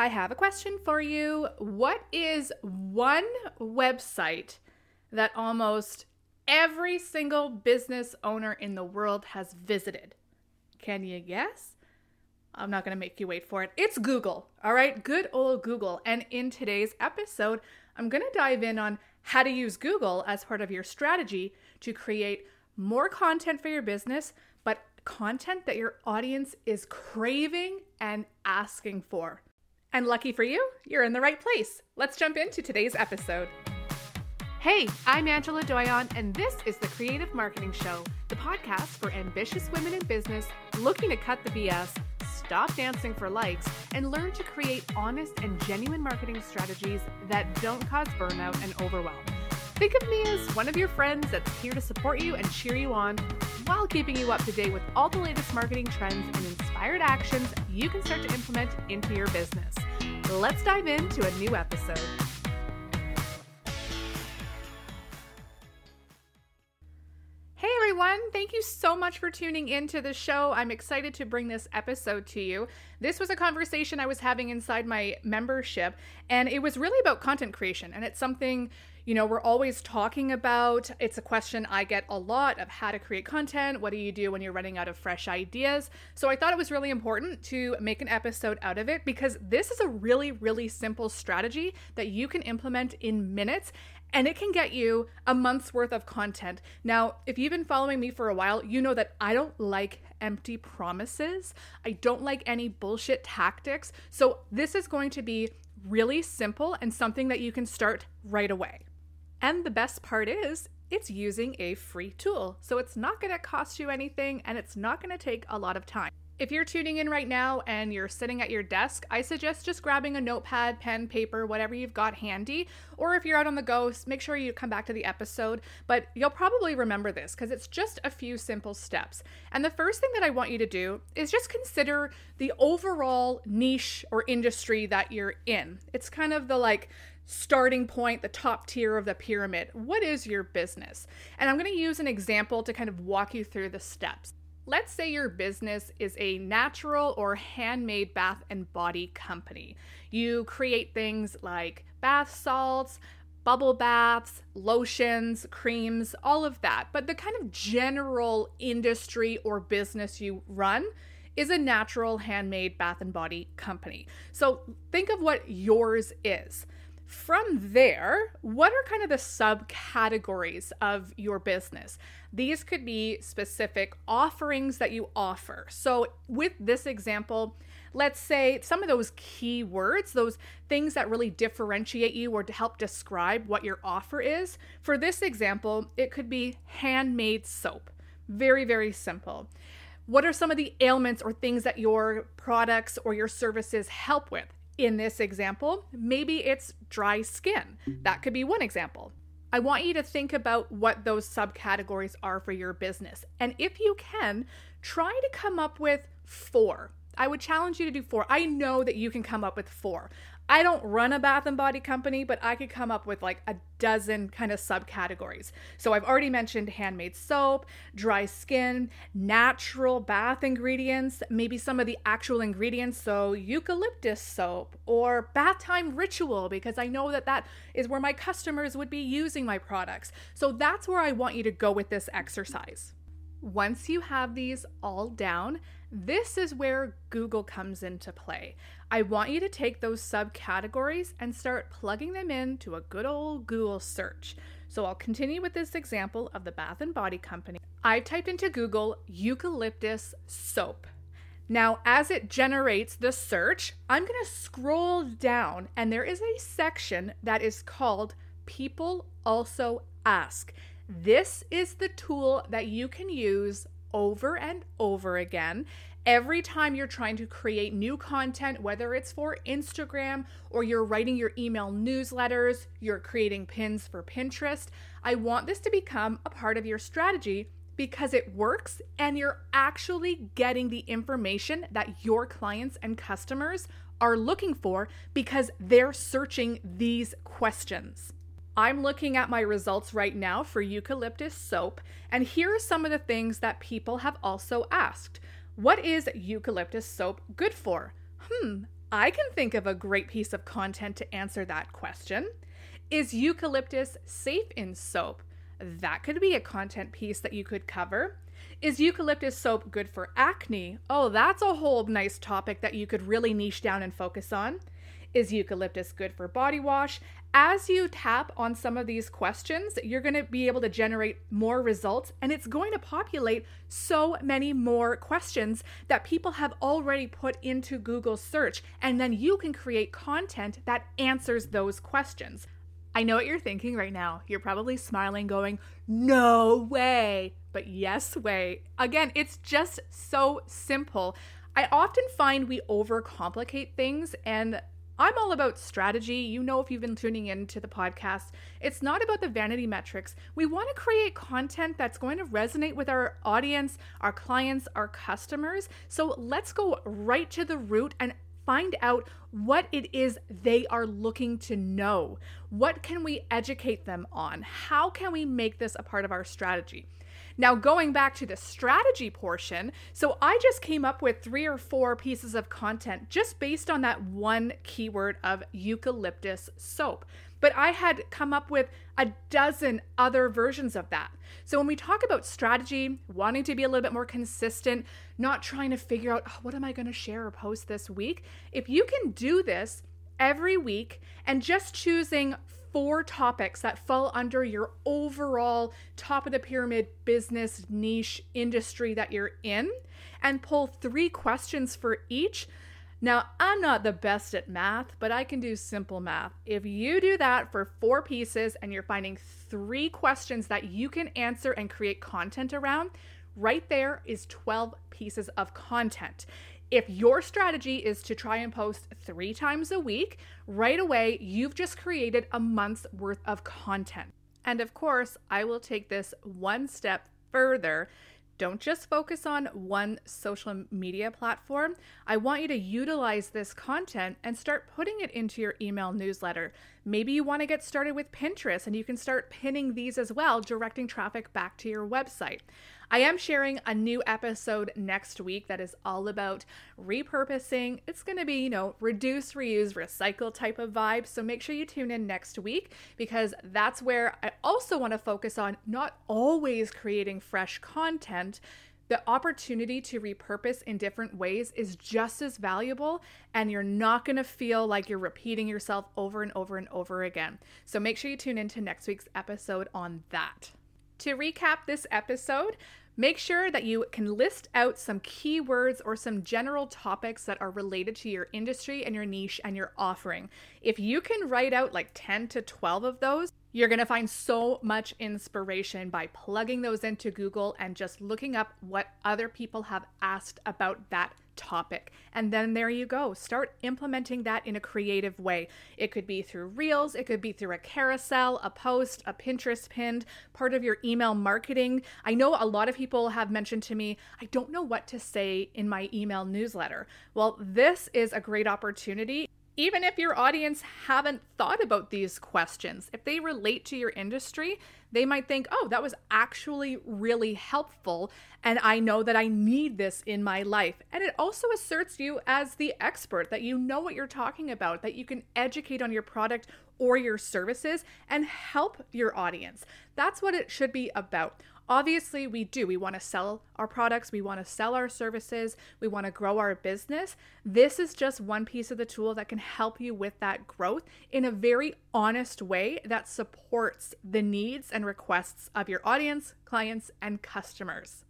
I have a question for you. What is one website that almost every single business owner in the world has visited? Can you guess? I'm not going to make you wait for it. It's Google. All right, good old Google. And in today's episode, I'm going to dive in on how to use Google as part of your strategy to create more content for your business, but content that your audience is craving and asking for. And lucky for you, you're in the right place. Let's jump into today's episode. Hey, I'm Angela Doyon, and this is the Creative Marketing Show, the podcast for ambitious women in business looking to cut the BS, stop dancing for likes, and learn to create honest and genuine marketing strategies that don't cause burnout and overwhelm. Think of me as one of your friends that's here to support you and cheer you on while keeping you up to date with all the latest marketing trends and inspired actions you can start to implement into your business. Let's dive into a new episode. Hey everyone, thank you so much for tuning into the show. I'm excited to bring this episode to you. This was a conversation I was having inside my membership, and it was really about content creation. And it's something you know, we're always talking about. It's a question I get a lot of how to create content. What do you do when you're running out of fresh ideas? So I thought it was really important to make an episode out of it because this is a really, really simple strategy that you can implement in minutes and it can get you a month's worth of content. Now, if you've been following me for a while, you know that I don't like empty promises. I don't like any bullshit tactics. So, this is going to be really simple and something that you can start right away. And the best part is, it's using a free tool. So it's not going to cost you anything and it's not going to take a lot of time. If you're tuning in right now and you're sitting at your desk, I suggest just grabbing a notepad, pen, paper, whatever you've got handy. Or if you're out on the go, make sure you come back to the episode. But you'll probably remember this because it's just a few simple steps. And the first thing that I want you to do is just consider the overall niche or industry that you're in. It's kind of the like, starting point, the top tier of the pyramid. What is your business? And I'm going to use an example to kind of walk you through the steps. Let's say your business is a natural or handmade bath and body company. You create things like bath salts, bubble baths, lotions, creams, all of that. But the kind of general industry or business you run is a natural handmade bath and body company. So think of what yours is. From there, what are kind of the subcategories of your business? These could be specific offerings that you offer. So, with this example, let's say some of those keywords, those things that really differentiate you or to help describe what your offer is. For this example, it could be handmade soap. Very, very simple. What are some of the ailments or things that your products or your services help with? In this example, maybe it's dry skin. That could be one example. I want you to think about what those subcategories are for your business. And if you can, try to come up with four. I would challenge you to do four. I know that you can come up with four. I don't run a bath and body company, but I could come up with like a dozen kind of subcategories. So I've already mentioned handmade soap, dry skin, natural bath ingredients, maybe some of the actual ingredients. So eucalyptus soap or bath time ritual, because I know that that is where my customers would be using my products. So that's where I want you to go with this exercise. Once you have these all down, this is where Google comes into play. I want you to take those subcategories and start plugging them into a good old Google search. So I'll continue with this example of the Bath and Body Company. I typed into Google eucalyptus soap. Now, as it generates the search, I'm going to scroll down and there is a section that is called People Also Ask. This is the tool that you can use over and over again. Every time you're trying to create new content, whether it's for Instagram or you're writing your email newsletters, you're creating pins for Pinterest, I want this to become a part of your strategy because it works and you're actually getting the information that your clients and customers are looking for because they're searching these questions. I'm looking at my results right now for eucalyptus soap, and here are some of the things that people have also asked. What is eucalyptus soap good for? Hmm, I can think of a great piece of content to answer that question. Is eucalyptus safe in soap? That could be a content piece that you could cover. Is eucalyptus soap good for acne? Oh, that's a whole nice topic that you could really niche down and focus on. Is eucalyptus good for body wash? As you tap on some of these questions, you're going to be able to generate more results and it's going to populate so many more questions that people have already put into Google search. And then you can create content that answers those questions. I know what you're thinking right now. You're probably smiling, going, No way. But yes, way. Again, it's just so simple. I often find we overcomplicate things, and I'm all about strategy. You know, if you've been tuning into the podcast, it's not about the vanity metrics. We want to create content that's going to resonate with our audience, our clients, our customers. So let's go right to the root and find out what it is they are looking to know. What can we educate them on? How can we make this a part of our strategy? Now, going back to the strategy portion, so I just came up with three or four pieces of content just based on that one keyword of eucalyptus soap. But I had come up with a dozen other versions of that. So when we talk about strategy, wanting to be a little bit more consistent, not trying to figure out oh, what am I going to share or post this week, if you can do this every week and just choosing four topics that fall under your overall top of the pyramid business niche industry that you're in and pull three questions for each. Now, I'm not the best at math, but I can do simple math. If you do that for four pieces and you're finding three questions that you can answer and create content around, right there is 12 pieces of content. If your strategy is to try and post three times a week, right away, you've just created a month's worth of content. And of course, I will take this one step further. Don't just focus on one social media platform. I want you to utilize this content and start putting it into your email newsletter. Maybe you want to get started with Pinterest and you can start pinning these as well, directing traffic back to your website. I am sharing a new episode next week that is all about repurposing. It's going to be, you know, reduce, reuse, recycle type of vibe. So make sure you tune in next week because that's where I also want to focus on not always creating fresh content the opportunity to repurpose in different ways is just as valuable, and you're not to feel like you're repeating yourself over and over and over again. So make sure you tune into next week's episode on that. To recap this episode, Make sure that you can list out some keywords or some general topics that are related to your industry and your niche and your offering. If you can write out like 10 to 12 of those, you're going to find so much inspiration by plugging those into Google and just looking up what other people have asked about that topic. And then there you go. Start implementing that in a creative way. It could be through Reels, it could be through a carousel, a post, a Pinterest pinned, part of your email marketing. I know a lot of people have mentioned to me, I don't know what to say in my email newsletter. Well, this is a great opportunity even if your audience haven't thought about these questions, if they relate to your industry, they might think, oh, that was actually really helpful. And I know that I need this in my life. And it also asserts you as the expert, that you know what you're talking about, that you can educate on your product or your services and help your audience. That's what it should be about. Obviously, we do. We want to sell our products, we want to sell our services, we want to grow our business. This is just one piece of the tool that can help you with that growth in a very honest way that supports the needs and requests of your audience, clients, and customers.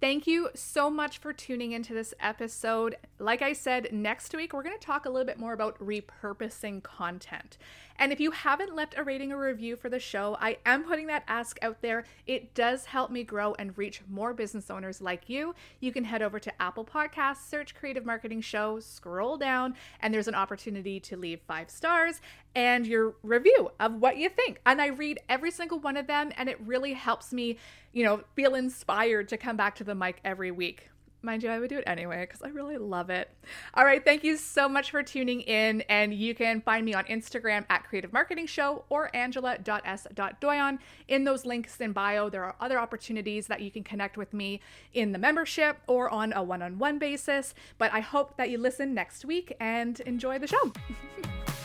Thank you so much for tuning into this episode. Like I said, next week we're going to talk a little bit more about repurposing content. And if you haven't left a rating or review for the show, I am putting that ask out there. It does help me grow and reach more business owners like you. You can head over to Apple Podcasts, search Creative Marketing Show, scroll down, and there's an opportunity to leave five stars and your review of what you think. And I read every single one of them, and it really helps me, you know, feel inspired to come back to the mic every week. mind you, I would do it anyway because I really love it. All right, thank you so much for tuning in. And you can find me on Instagram at Creative Marketing Show or angela.s.doyon. In those links in bio, there are other opportunities that you can connect with me in the membership or on a one on one basis. But I hope that you listen next week and enjoy the show.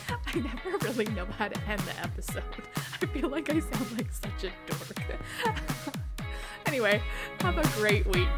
I never really know how to end the episode. I feel like I sound like such a dork. anyway, have a great week.